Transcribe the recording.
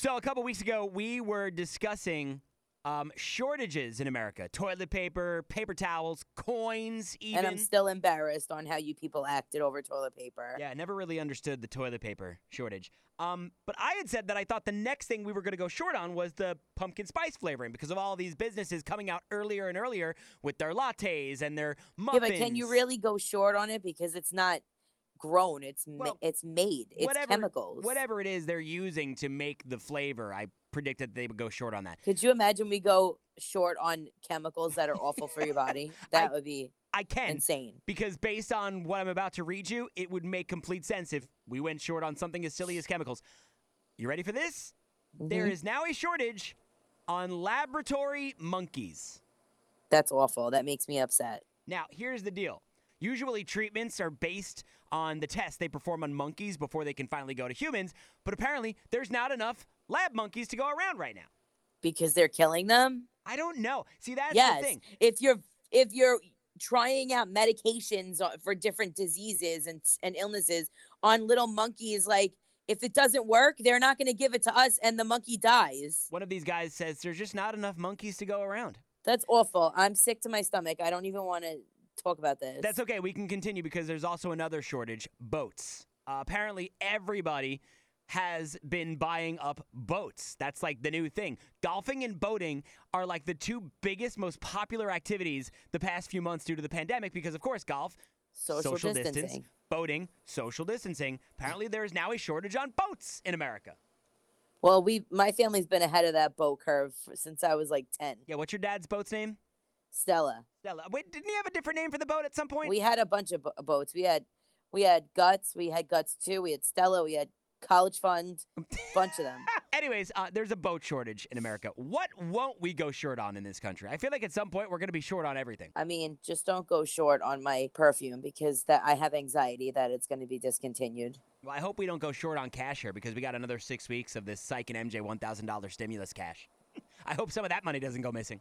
So a couple weeks ago, we were discussing um, shortages in America: toilet paper, paper towels, coins, even. And I'm still embarrassed on how you people acted over toilet paper. yeah, I never really understood the toilet paper shortage. Um, but I had said that I thought the next thing we were going to go short on was the pumpkin spice flavoring because of all these businesses coming out earlier and earlier with their lattes and their muffins. Yeah, but can you really go short on it because it's not grown? It's ma- Well, it's made. It's whatever, chemicals. Whatever it is they're using to make the flavor, I predicted they would go short on that. Could you imagine we go short on chemicals that are awful for your body? That would be I can. insane. Because based on what I'm about to read you, it would make complete sense if we went short on something as silly as chemicals. You ready for this? There Mhm. is now a shortage on laboratory monkeys. That's awful. That makes me upset. Now, here's the deal. Usually, treatments are based on the tests they perform on monkeys before they can finally go to humans, but apparently, there's not enough lab monkeys to go around right now. Because they're killing them? I don't know. See, that's yes. the thing. If you're if you're trying out medications uh, for different diseases and and illnesses on little monkeys like if it doesn't work, they're not going to give it to us and the monkey dies. One of these guys says there's just not enough monkeys to go around. That's awful. I'm sick to my stomach. I don't even want to talk about this. That's okay. We can continue because there's also another shortage boats. Uh, apparently, everybody has been buying up boats. That's like the new thing. Golfing and boating are like the two biggest, most popular activities the past few months due to the pandemic because, of course, golf, social, distance, distancing. boating, social distancing. Apparently, there is now a shortage on boats in America. Well, we my family's been ahead of that boat curve since I was like 10. Yeah, what's your dad's boat's name? Stella. Stella. Wait, didn't he have a different name for the boat at some point? We had a bunch of bo- boats. We had we had Guts, we had Guts too. we had Stella, we had College Fund, bunch of them. Anyways, uh, there's a boat shortage in America. What won't we go short on in this country? I feel like at some point we're going to be short on everything. I mean, just don't go short on my perfume because that I have anxiety that it's going to be discontinued. Well, I hope we don't go short on cash here because we got another six weeks of this Psych and MJ $1,000 stimulus cash. I hope some of that money doesn't go missing.